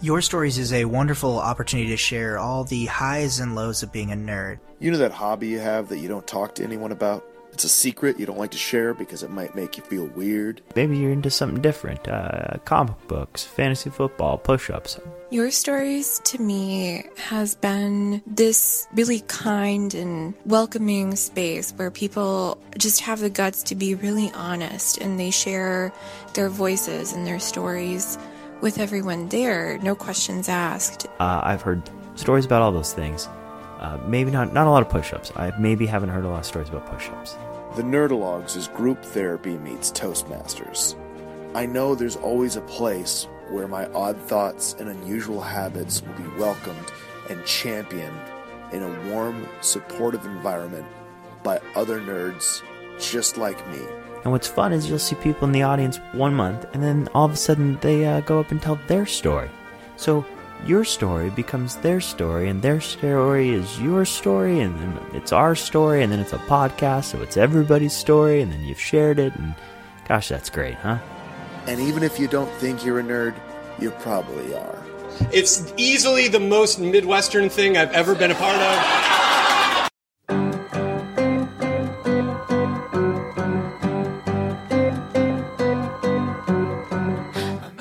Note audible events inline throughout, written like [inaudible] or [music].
Your Stories is a wonderful opportunity to share all the highs and lows of being a nerd. You know that hobby you have that you don't talk to anyone about? It's a secret you don't like to share because it might make you feel weird. Maybe you're into something different uh, comic books, fantasy football, push ups. Your Stories to me has been this really kind and welcoming space where people just have the guts to be really honest and they share their voices and their stories with everyone there, no questions asked. Uh, I've heard stories about all those things. Uh, maybe not not a lot of push-ups. I maybe haven't heard a lot of stories about push-ups. The Nerdalogs is group therapy meets Toastmasters. I know there's always a place where my odd thoughts and unusual habits will be welcomed and championed in a warm, supportive environment by other nerds just like me. And what's fun is you'll see people in the audience one month, and then all of a sudden they uh, go up and tell their story. So your story becomes their story, and their story is your story, and then it's our story, and then it's a podcast, so it's everybody's story, and then you've shared it, and gosh, that's great, huh? And even if you don't think you're a nerd, you probably are. It's easily the most Midwestern thing I've ever been a part of.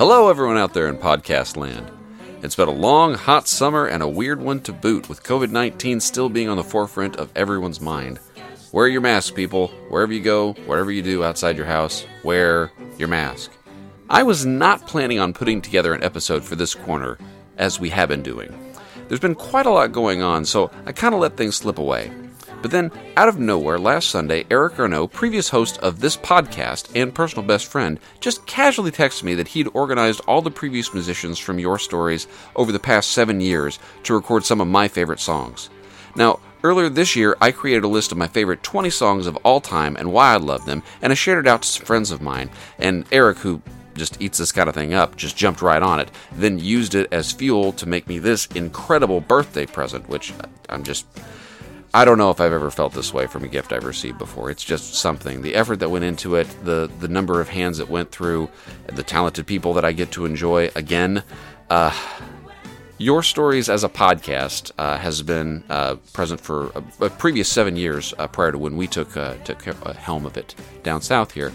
Hello, everyone out there in podcast land. It's been a long, hot summer and a weird one to boot, with COVID 19 still being on the forefront of everyone's mind. Wear your mask, people. Wherever you go, whatever you do outside your house, wear your mask. I was not planning on putting together an episode for this corner, as we have been doing. There's been quite a lot going on, so I kind of let things slip away. But then, out of nowhere, last Sunday, Eric Arnault, previous host of this podcast and personal best friend, just casually texted me that he'd organized all the previous musicians from Your Stories over the past seven years to record some of my favorite songs. Now, earlier this year, I created a list of my favorite 20 songs of all time and why I love them, and I shared it out to some friends of mine. And Eric, who just eats this kind of thing up, just jumped right on it, then used it as fuel to make me this incredible birthday present, which I'm just. I don't know if I've ever felt this way from a gift I've received before. It's just something. The effort that went into it, the the number of hands it went through, the talented people that I get to enjoy again. Uh, your Stories as a podcast uh, has been uh, present for a, a previous seven years uh, prior to when we took uh, took a helm of it down south here.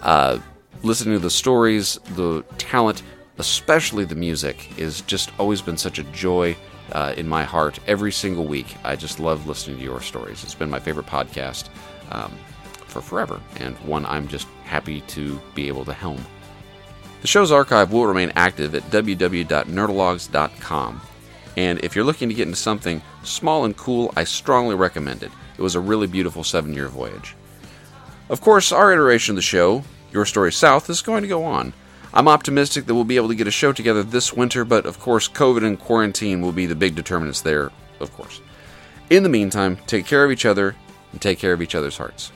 Uh, listening to the stories, the talent, especially the music, is just always been such a joy uh, in my heart every single week. I just love listening to your stories. It's been my favorite podcast um, for forever, and one I'm just happy to be able to helm. The show's archive will remain active at www.nerdalogs.com. And if you're looking to get into something small and cool, I strongly recommend it. It was a really beautiful seven year voyage. Of course, our iteration of the show, Your Story South, is going to go on. I'm optimistic that we'll be able to get a show together this winter, but of course, COVID and quarantine will be the big determinants there, of course. In the meantime, take care of each other and take care of each other's hearts.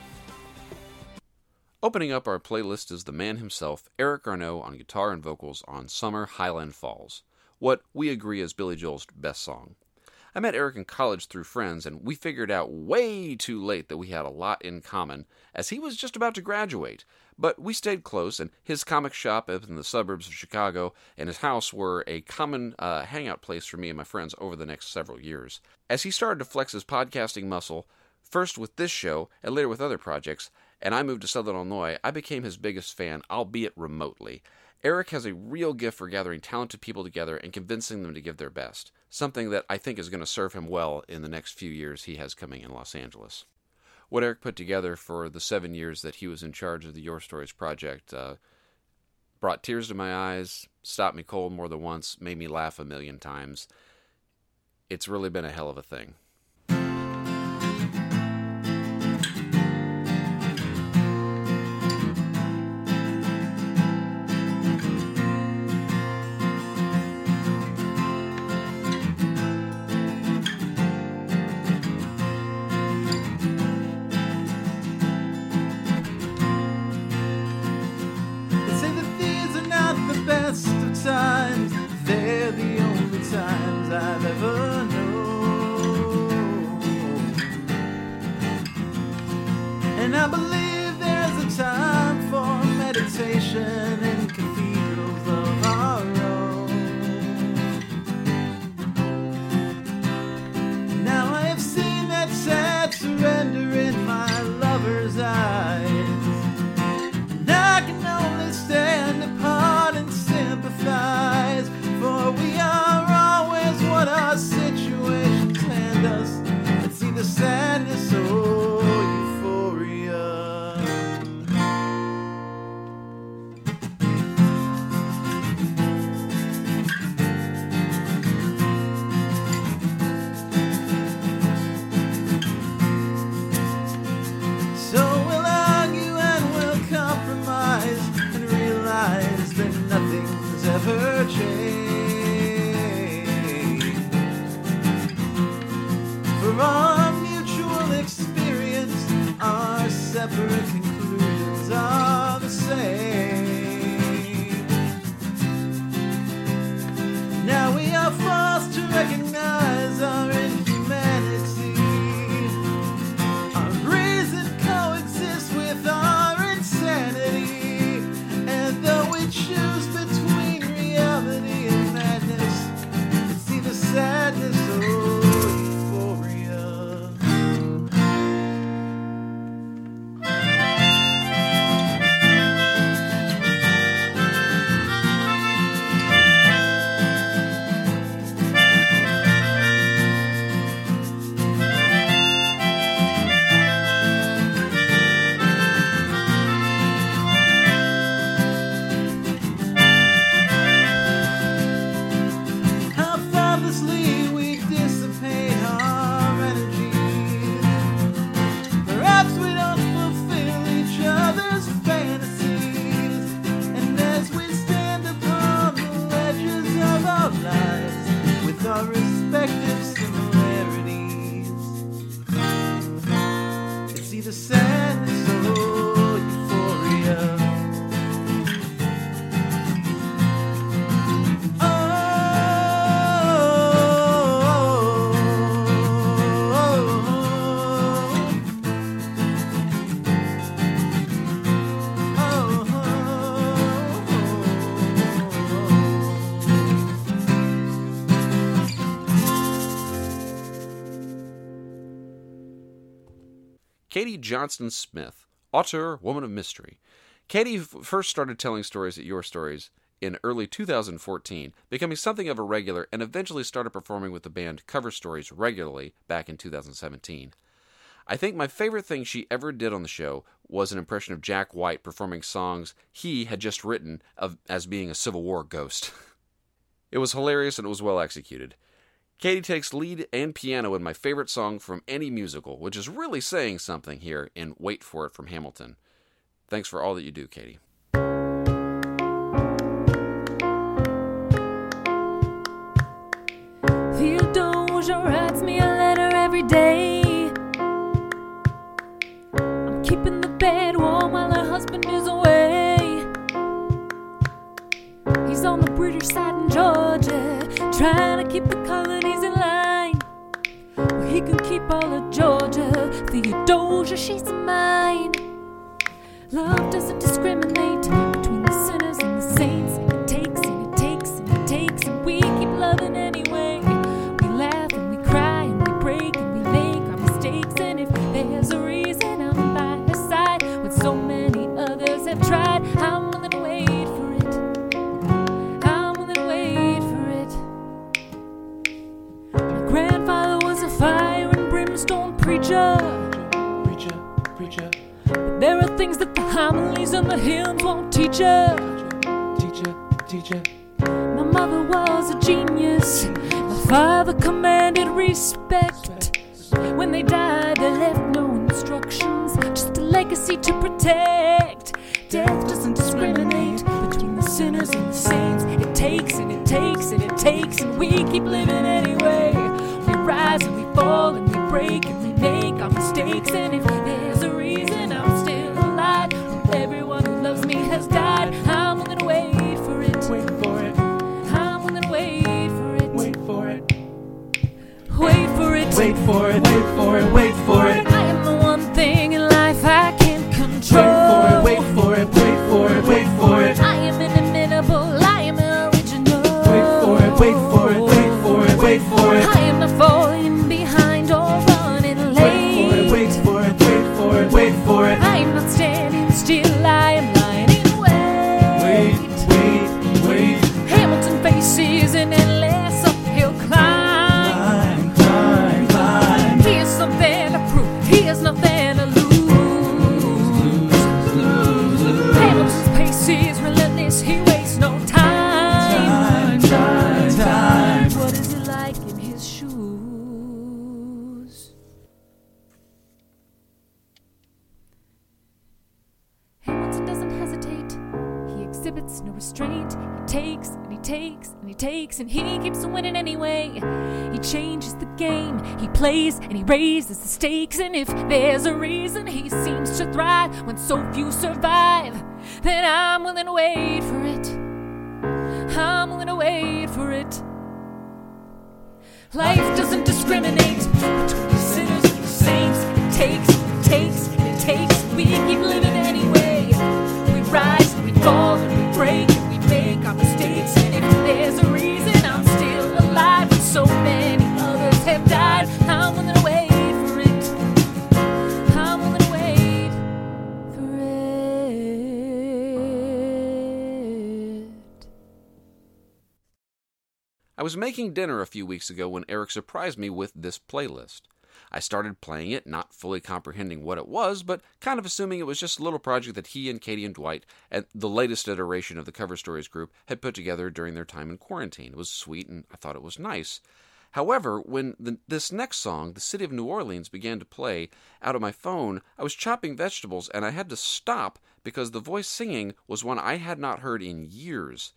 Opening up our playlist is the man himself, Eric Arnault, on guitar and vocals on Summer Highland Falls, what we agree is Billy Joel's best song. I met Eric in college through friends, and we figured out way too late that we had a lot in common, as he was just about to graduate. But we stayed close, and his comic shop up in the suburbs of Chicago and his house were a common uh, hangout place for me and my friends over the next several years. As he started to flex his podcasting muscle, first with this show and later with other projects, and I moved to Southern Illinois, I became his biggest fan, albeit remotely. Eric has a real gift for gathering talented people together and convincing them to give their best, something that I think is going to serve him well in the next few years he has coming in Los Angeles. What Eric put together for the seven years that he was in charge of the Your Stories project uh, brought tears to my eyes, stopped me cold more than once, made me laugh a million times. It's really been a hell of a thing. with me. Katie Johnston Smith, author, woman of mystery. Katie first started telling stories at Your Stories in early 2014, becoming something of a regular, and eventually started performing with the band Cover Stories regularly back in 2017. I think my favorite thing she ever did on the show was an impression of Jack White performing songs he had just written of, as being a Civil War ghost. [laughs] it was hilarious and it was well executed. Katie takes lead and piano in my favorite song from any musical, which is really saying something here in Wait For It from Hamilton. Thanks for all that you do, Katie. Trying to keep the colonies in line. Well, he can keep all of Georgia. Theodosia, she's mine. Love doesn't discriminate between the sinners and the saints. It takes and it takes and it takes, and we keep loving anyway. We laugh and we cry and we break and we make our mistakes. And if there's a reason I'm by her side when so many others have tried, and the hymns won't teach her. teacher, teacher. My mother was a genius. My father commanded respect. When they died, they left no instructions, just a legacy to protect. And he keeps winning anyway. He changes the game. He plays and he raises the stakes. And if there's a reason he seems to thrive when so few survive, then I'm willing to wait for it. I'm willing to wait for it. Life doesn't discriminate between the sinners and the saints. It takes, it takes, it takes. We keep living anyway. We rise and we fall and we break I was making dinner a few weeks ago when Eric surprised me with this playlist. I started playing it, not fully comprehending what it was, but kind of assuming it was just a little project that he and Katie and Dwight, and the latest iteration of the Cover Stories group, had put together during their time in quarantine. It was sweet, and I thought it was nice. However, when the, this next song, The City of New Orleans, began to play out of my phone, I was chopping vegetables and I had to stop because the voice singing was one I had not heard in years.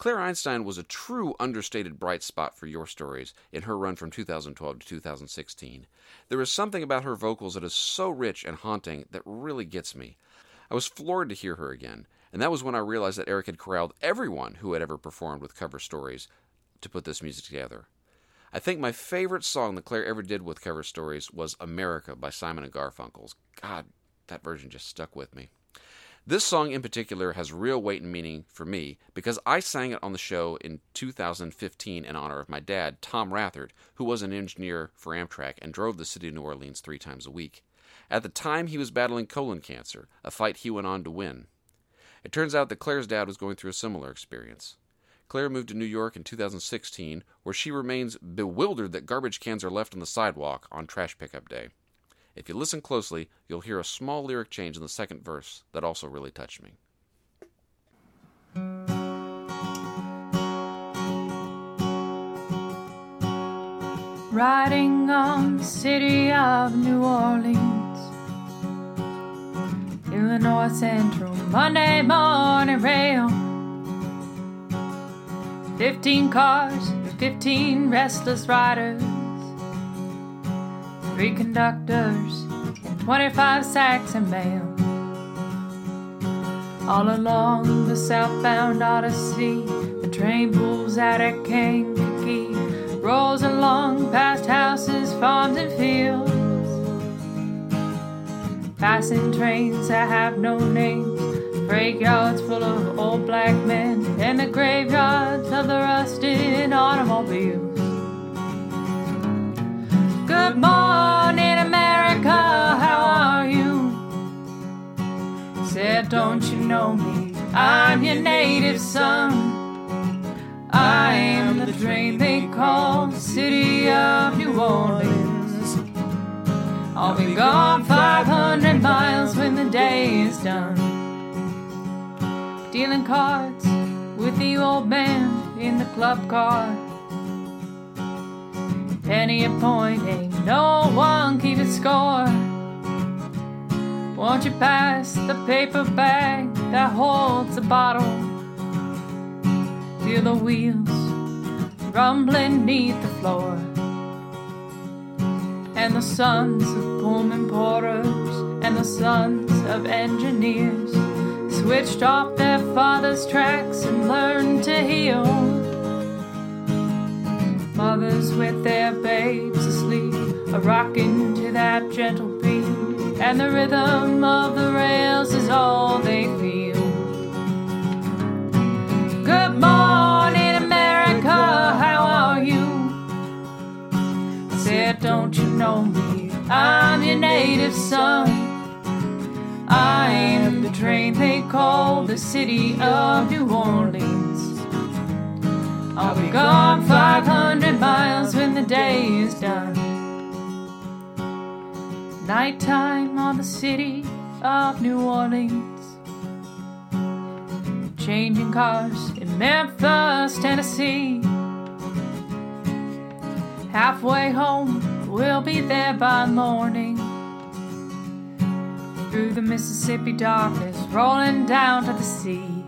Claire Einstein was a true understated bright spot for your stories in her run from 2012 to 2016. There is something about her vocals that is so rich and haunting that really gets me. I was floored to hear her again, and that was when I realized that Eric had corralled everyone who had ever performed with cover stories to put this music together. I think my favorite song that Claire ever did with cover stories was America by Simon and Garfunkel's. God, that version just stuck with me. This song in particular has real weight and meaning for me because I sang it on the show in 2015 in honor of my dad, Tom Rathard, who was an engineer for Amtrak and drove the city of New Orleans three times a week. At the time, he was battling colon cancer, a fight he went on to win. It turns out that Claire's dad was going through a similar experience. Claire moved to New York in 2016, where she remains bewildered that garbage cans are left on the sidewalk on trash pickup day. If you listen closely, you'll hear a small lyric change in the second verse that also really touched me. Riding on the city of New Orleans, Illinois Central, Monday morning rail. Fifteen cars, fifteen restless riders, three conductors, and twenty-five sacks of mail. All along the southbound Odyssey, the train pulls out at Kankakee, rolls along past houses, farms, and fields. Passing trains that have no names, freight yards full of old black men, and the graveyards of the rusted automobiles. Good morning, America, how are you? Said, don't you know me? I'm your native son. I am the train they call the city of New Orleans. I'll be gone 500 miles when the day is done. Dealing cards with the old man in the club car. Penny a point, ain't no one keeping score. Won't you pass the paper bag that holds the bottle? Feel the wheels rumbling neath the floor. And the sons of Pullman porters and the sons of engineers switched off their father's tracks and learned to heel. Mothers with their babes asleep are rocking to that gentle beat, and the rhythm of the rails is all they feel. Good morning, America, how are you? I said, Don't you know me? I'm your native son. I am the train they call the city of New Orleans. I'll be gone 500 miles when the day is done. Nighttime on the city of New Orleans. Changing cars in Memphis, Tennessee. Halfway home, we'll be there by morning. Through the Mississippi darkness, rolling down to the sea.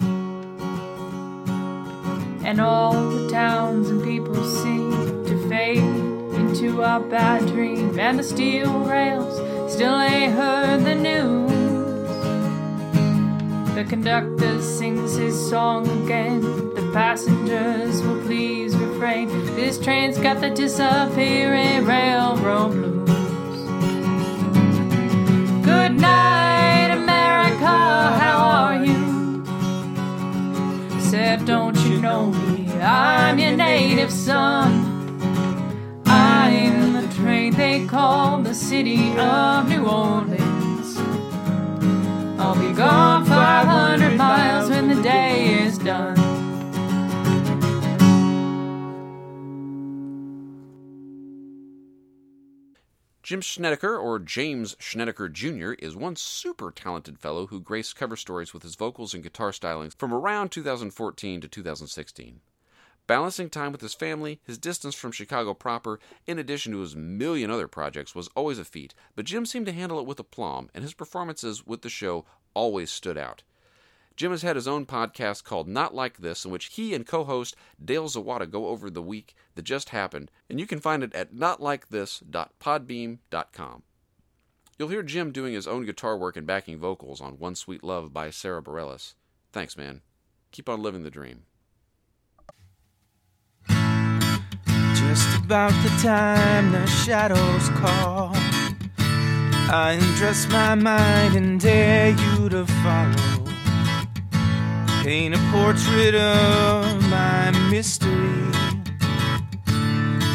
And all the towns and people seem to fade into a bad dream. And the steel rails still ain't heard the news. The conductor sings his song again. The passengers will please refrain. This train's got the disappearing railroad blues. Good night, Said, don't you know me? I'm your native son. I am the train they call the city of New Orleans. Jim Schnedeker, or James Schnedeker Jr., is one super talented fellow who graced cover stories with his vocals and guitar stylings from around 2014 to 2016. Balancing time with his family, his distance from Chicago proper, in addition to his million other projects, was always a feat, but Jim seemed to handle it with aplomb, and his performances with the show always stood out. Jim has had his own podcast called Not Like This, in which he and co host Dale Zawada go over the week that just happened, and you can find it at notlikethis.podbean.com. You'll hear Jim doing his own guitar work and backing vocals on One Sweet Love by Sara Bareilles. Thanks, man. Keep on living the dream. Just about the time the shadows call, I undress my mind and dare you to follow. Paint a portrait of my mystery.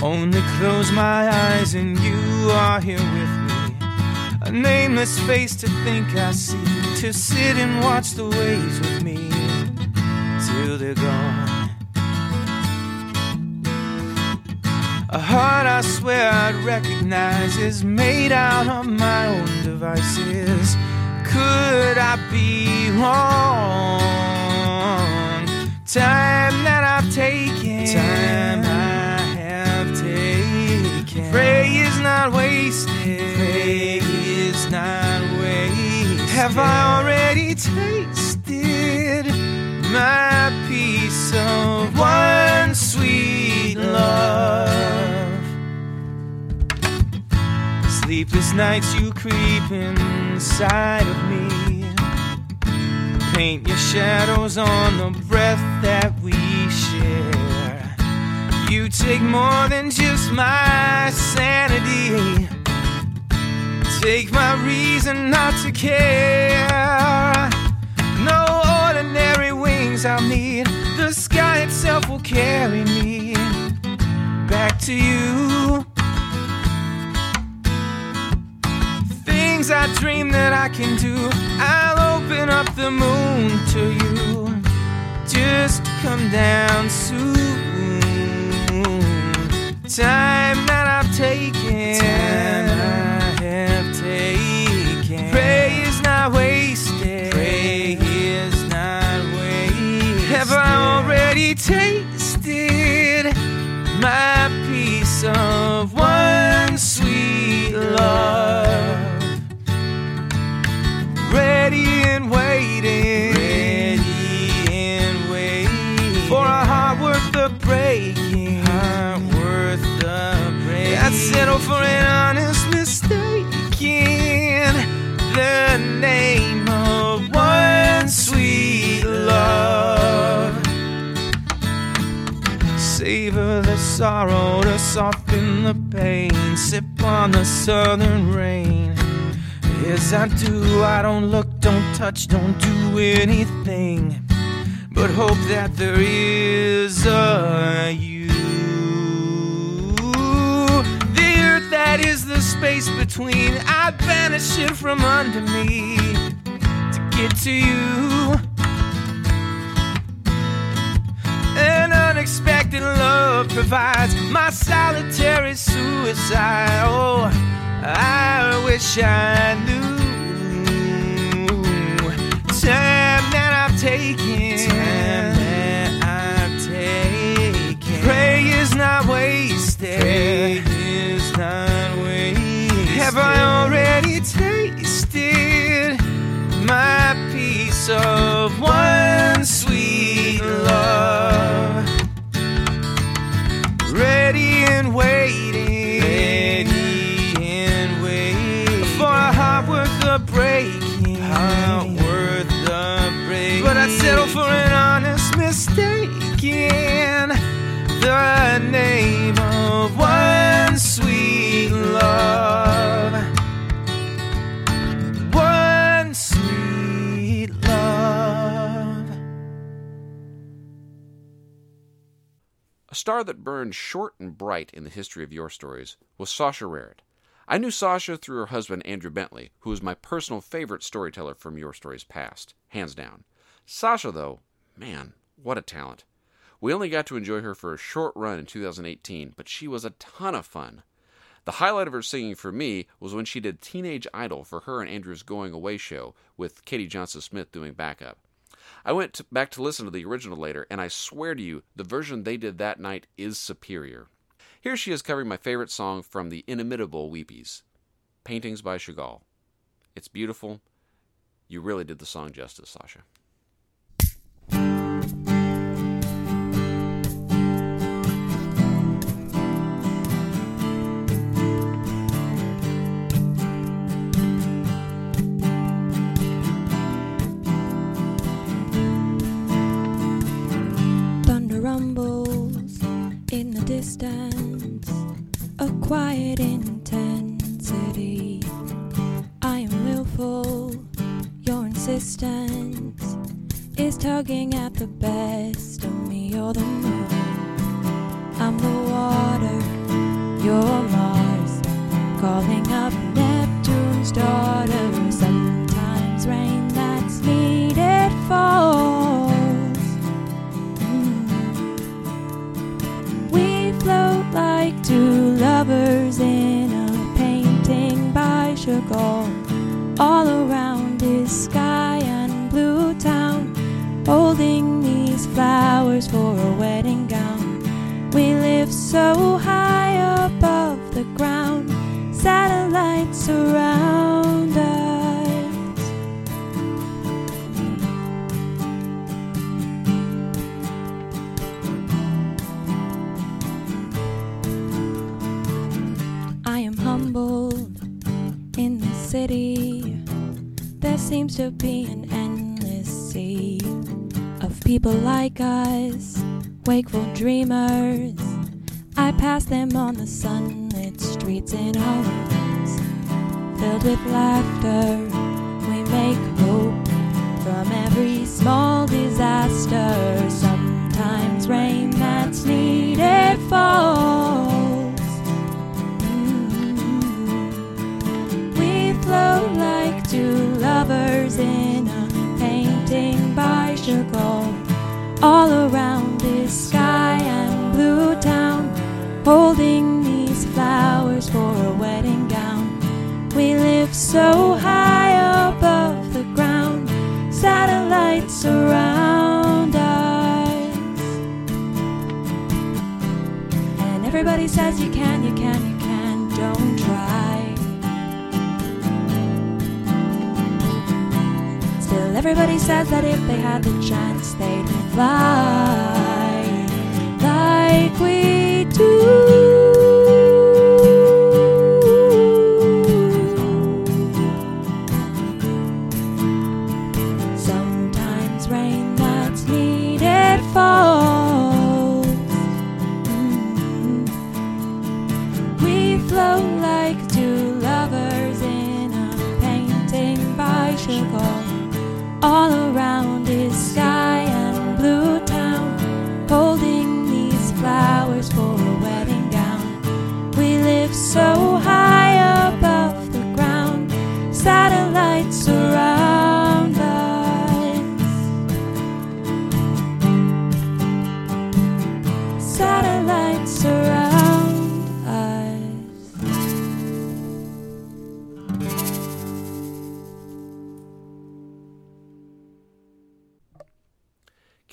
Only close my eyes and you are here with me. A nameless face to think I see, to sit and watch the waves with me till they're gone. A heart I swear I'd recognize is made out of my own devices. Could I be wrong? Time that I've taken, time I have taken. Pray is not wasted, pray is not wasted. Have I already tasted my piece of one sweet love? Sleepless nights you creep inside of me. Paint your shadows on the breath that we share. You take more than just my sanity. Take my reason not to care. No ordinary wings I'll need. The sky itself will carry me back to you. Things I dream that I can do. I'll open up the moon to you. Just come down soon. Time that I've taken. Time I have taken. Pray is not wasted. Pray is not wasted. Have I already tasted my piece of one name of one sweet love. Savor the sorrow to soften the pain. Sip on the southern rain. Yes, I do. I don't look, don't touch, don't do anything. But hope that there is a that is the space between. I banish it from under me to get to you. An unexpected love provides my solitary suicide. Oh, I wish I knew time that I've taken. Time that I've taken. Pray is not wasted. Pray is not I already tasted my piece of one sweet love? Ready and waiting. Ready and waiting. For a heart worth the breaking. Heart worth the breaking. But I'd settle for star that burned short and bright in the history of your stories was Sasha Rarrett. I knew Sasha through her husband Andrew Bentley, who was my personal favorite storyteller from Your Stories past, hands down. Sasha, though, man, what a talent. We only got to enjoy her for a short run in 2018, but she was a ton of fun. The highlight of her singing for me was when she did Teenage Idol for her and Andrew's going away show, with Katie Johnson Smith doing backup. I went to, back to listen to the original later, and I swear to you, the version they did that night is superior. Here she is covering my favorite song from the inimitable Weepies Paintings by Chagall. It's beautiful. You really did the song justice, Sasha. Distance, a quiet intensity. I am willful, your insistence is tugging at the best of me. You're the moon, I'm the water, you're Mars, calling up Neptune's daughter. Sometimes rain that's needed falls. Chagall. All around is sky and blue town, holding these flowers for a wedding gown. We live so high above the ground, satellites surround seems to be an endless sea of people like us, wakeful dreamers. I pass them on the sunlit streets in our rooms, filled with laughter. We make hope from every small disaster. Sometimes rain that's needed falls. In a painting by Chagall. All around is sky and blue town, holding these flowers for a wedding gown. We live so high above the ground, satellites surround us. And everybody says you can, you can, everybody says that if they had the chance, they'd fly like we do.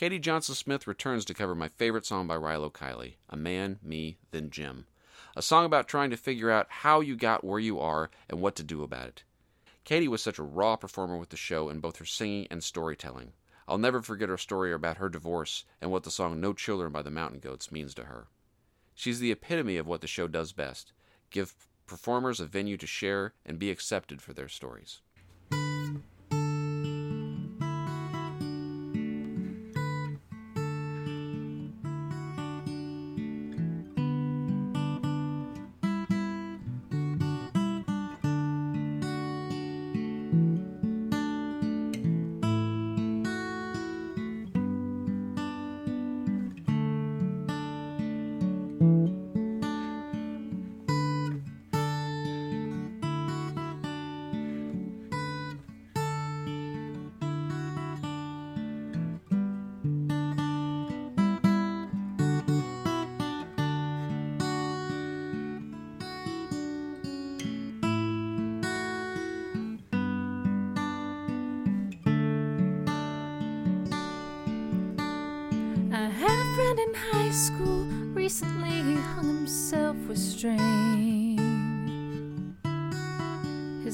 Katie Johnson Smith returns to cover my favorite song by Rilo Kiley, A Man, Me, Then Jim. A song about trying to figure out how you got where you are and what to do about it. Katie was such a raw performer with the show in both her singing and storytelling. I'll never forget her story about her divorce and what the song No Children by the Mountain Goats means to her. She's the epitome of what the show does best give performers a venue to share and be accepted for their stories.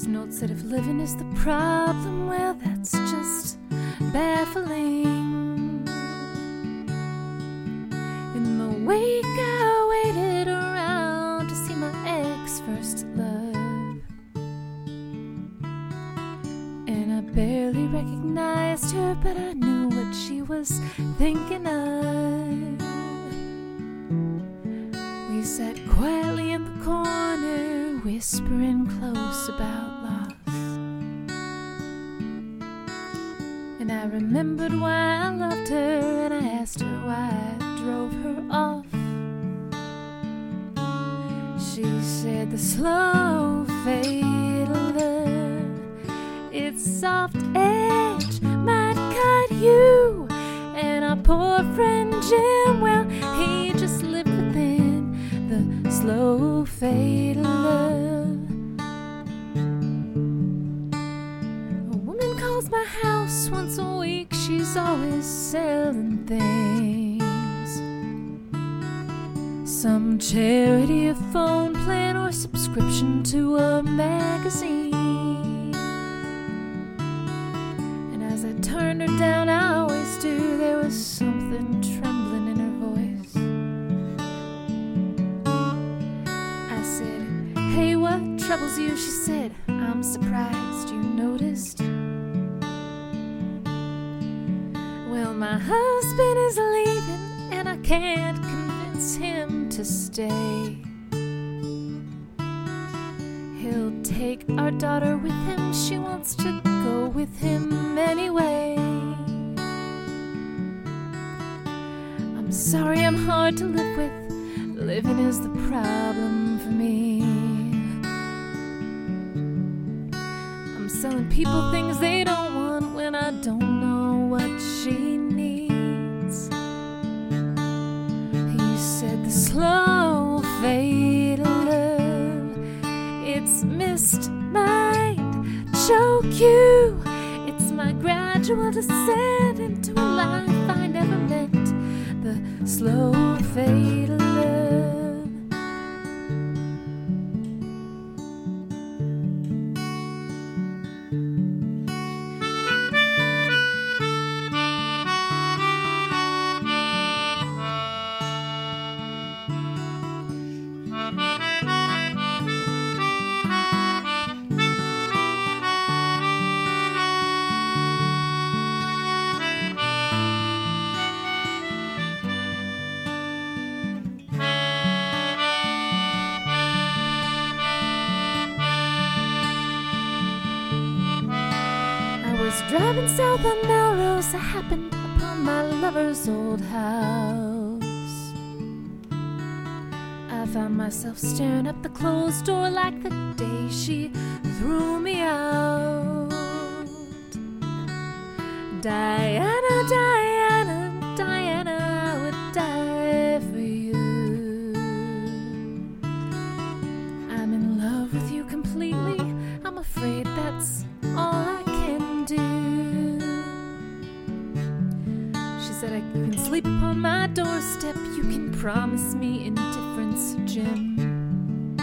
His note said if living is the problem, well, that's just baffling. In the wake, I waited around to see my ex first love. And I barely recognized her, but I knew what she was thinking of. We sat quietly in the corner, whispering close about the slow fade. It's soft said, I'm surprised you noticed. Well, my husband is leaving, and I can't convince him to stay. He'll take our daughter with him, she wants to go with him anyway. I'm sorry I'm hard to live with, living is the problem for me. Selling people things they don't want when I don't know what she needs. He said the slow fade of love, it's mist might choke you. It's my gradual descent into a life I never meant. The slow fade of love. Was driving south on Melrose. I happened upon my lover's old house. I found myself staring up the closed door like the day she threw me out. Diana, Diana, Said, I can sleep upon my doorstep. You can promise me indifference, Jim.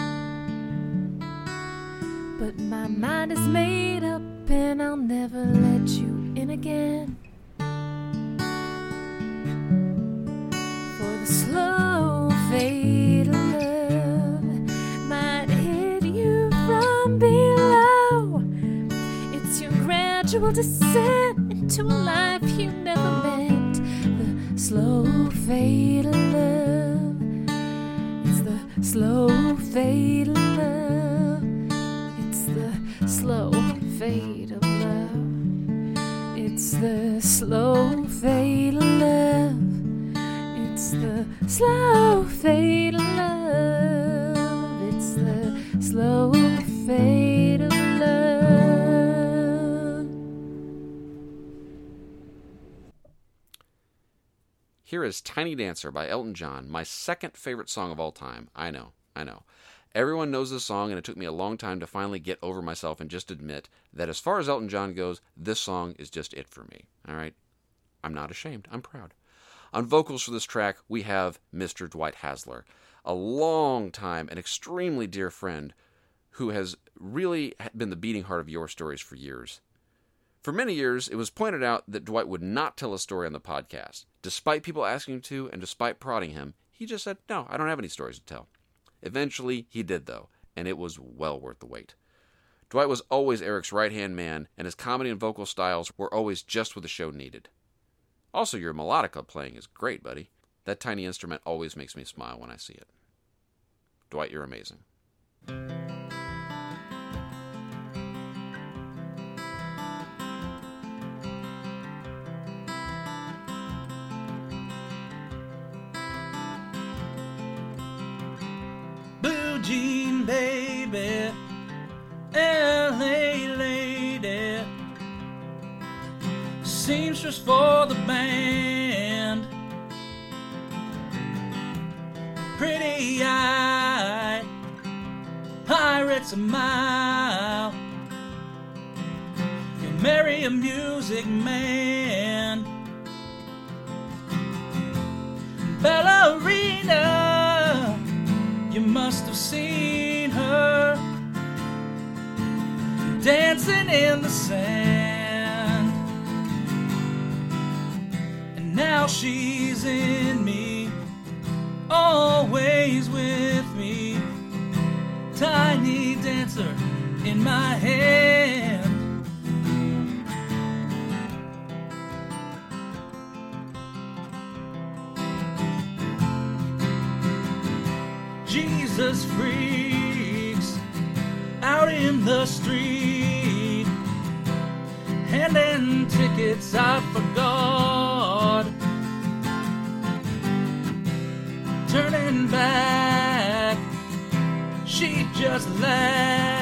But my mind is made up, and I'll never let you in again. For the slow fade of love might hit you from below. It's your gradual descent into a life you never meant. Slow fade of love. It's the slow fade of love. It's the slow fade of love. It's the slow fade of love. It's the slow fade of love. It's the slow Here is Tiny Dancer by Elton John, my second favorite song of all time. I know, I know. Everyone knows this song, and it took me a long time to finally get over myself and just admit that as far as Elton John goes, this song is just it for me. All right? I'm not ashamed. I'm proud. On vocals for this track, we have Mr. Dwight Hasler, a long time and extremely dear friend who has really been the beating heart of your stories for years. For many years, it was pointed out that Dwight would not tell a story on the podcast. Despite people asking him to and despite prodding him, he just said, No, I don't have any stories to tell. Eventually, he did, though, and it was well worth the wait. Dwight was always Eric's right hand man, and his comedy and vocal styles were always just what the show needed. Also, your melodica playing is great, buddy. That tiny instrument always makes me smile when I see it. Dwight, you're amazing. Jean, baby, LA lady, seamstress for the band, pretty eye, pirates a mile, you marry a music man, ballerina must have seen her dancing in the sand. And now she's in me, always with me, tiny dancer in my hand. freaks out in the street, handing tickets up for God. turning back, she just laughed.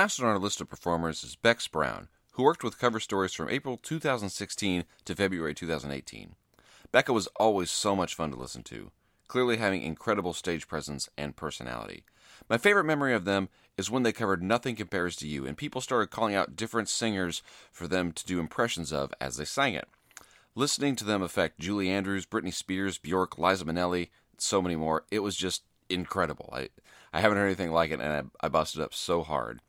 last on our list of performers is Bex Brown, who worked with cover stories from April 2016 to February 2018. Becca was always so much fun to listen to, clearly having incredible stage presence and personality. My favorite memory of them is when they covered Nothing Compares to You, and people started calling out different singers for them to do impressions of as they sang it. Listening to them affect Julie Andrews, Britney Spears, Bjork, Liza Minnelli, so many more, it was just incredible. I, I haven't heard anything like it, and I, I busted up so hard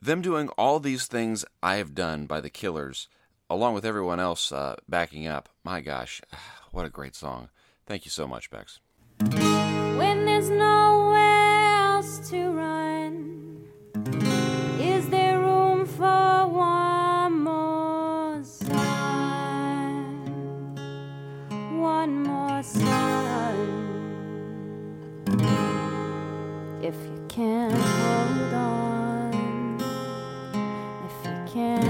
them doing all these things I have done by the Killers, along with everyone else uh, backing up. My gosh, [sighs] what a great song! Thank you so much, Bex. When there's nowhere else to run, is there room for one more sun? One more sun, if you can. can.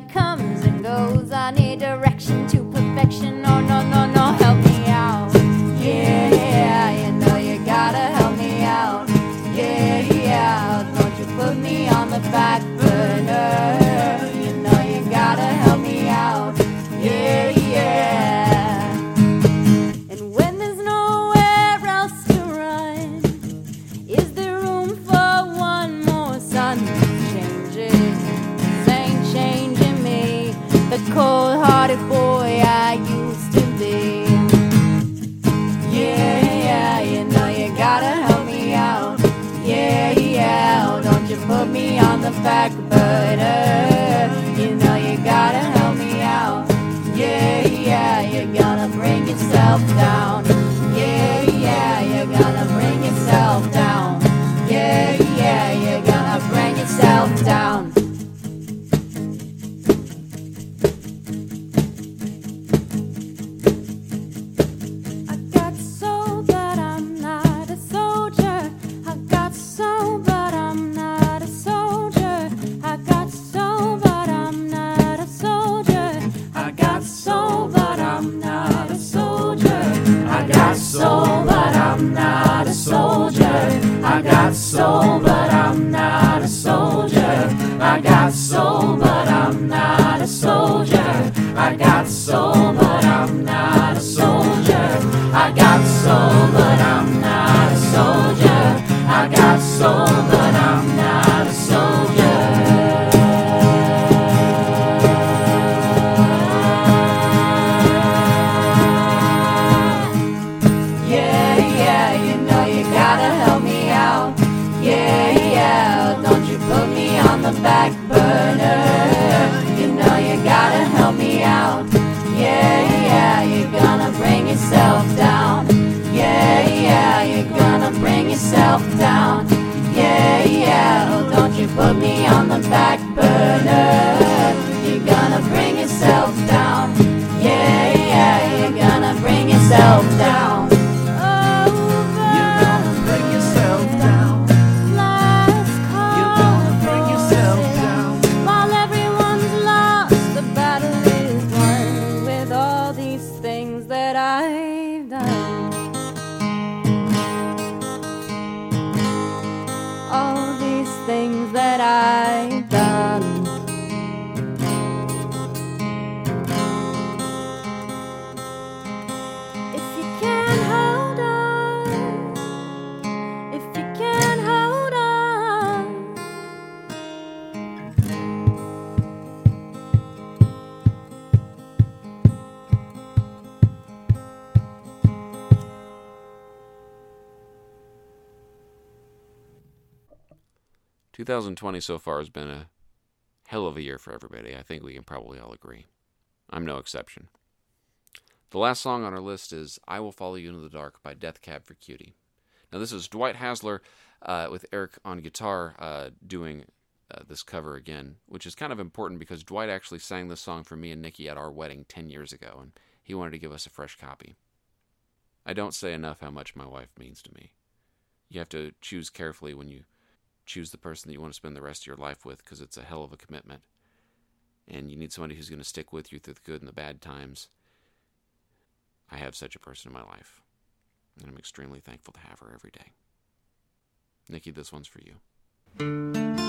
come 2020 so far has been a hell of a year for everybody. I think we can probably all agree. I'm no exception. The last song on our list is I Will Follow You into the Dark by Death Cab for Cutie. Now, this is Dwight Hasler uh, with Eric on guitar uh, doing uh, this cover again, which is kind of important because Dwight actually sang this song for me and Nikki at our wedding 10 years ago, and he wanted to give us a fresh copy. I don't say enough how much my wife means to me. You have to choose carefully when you choose the person that you want to spend the rest of your life with because it's a hell of a commitment. And you need somebody who's going to stick with you through the good and the bad times. I have such a person in my life, and I'm extremely thankful to have her every day. Nikki, this one's for you.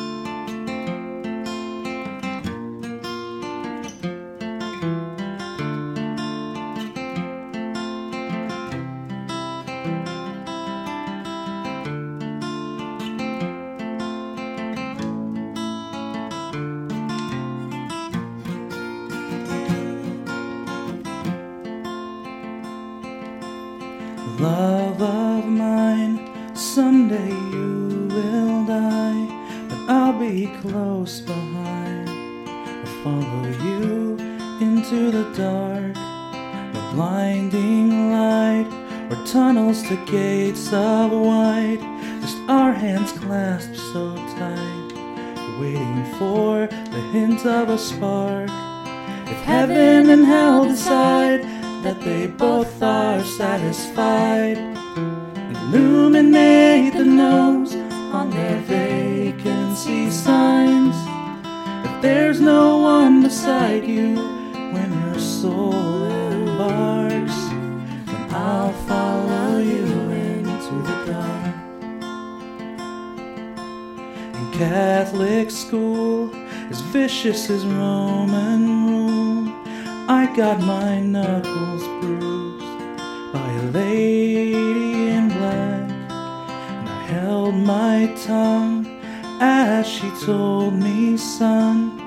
Follow you into the dark, the blinding light, or tunnels to gates of white. Just our hands clasped so tight, waiting for the hint of a spark. If heaven and hell decide that they both are satisfied. Illuminate the gnomes on their vacancy signs. There's no one beside you when your soul embarks, then I'll follow you into the dark. In Catholic school, as vicious as Roman rule. I got my knuckles bruised by a lady in black, and I held my tongue as she told me, son,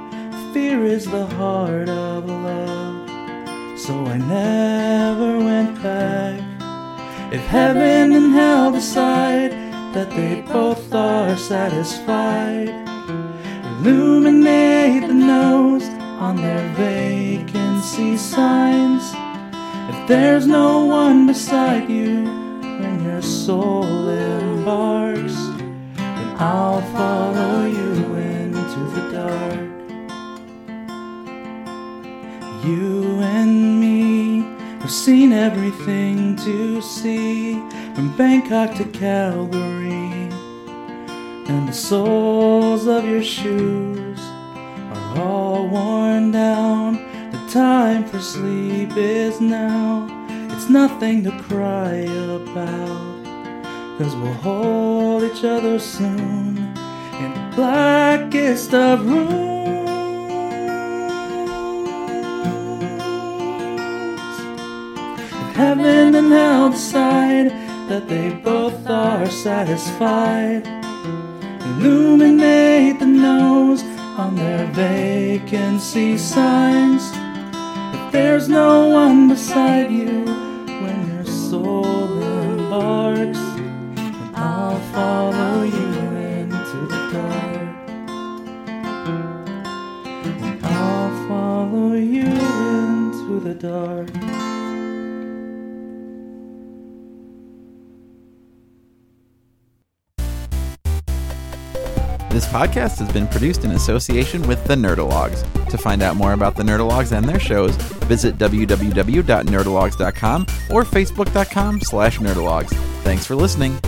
fear is the heart of love. So I never went back. If heaven and hell decide that they both are satisfied, illuminate the nose on their vacancy signs. If there's no one beside you when your soul embarks, I'll follow you into the dark. You and me have seen everything to see from Bangkok to Calgary, and the soles of your shoes are all worn down. The time for sleep is now. It's nothing to cry about. Cause we'll hold each other soon in the blackest of rooms. Heaven and hell decide that they both are satisfied, illuminate the nose on their vacancy signs. If there's no one beside you follow you into the dark. I'll follow you into the dark. This podcast has been produced in association with the Nerdalogs. To find out more about the Nerdalogs and their shows, visit www.nerdalogs.com or facebook.com slash nerdalogs. Thanks for listening.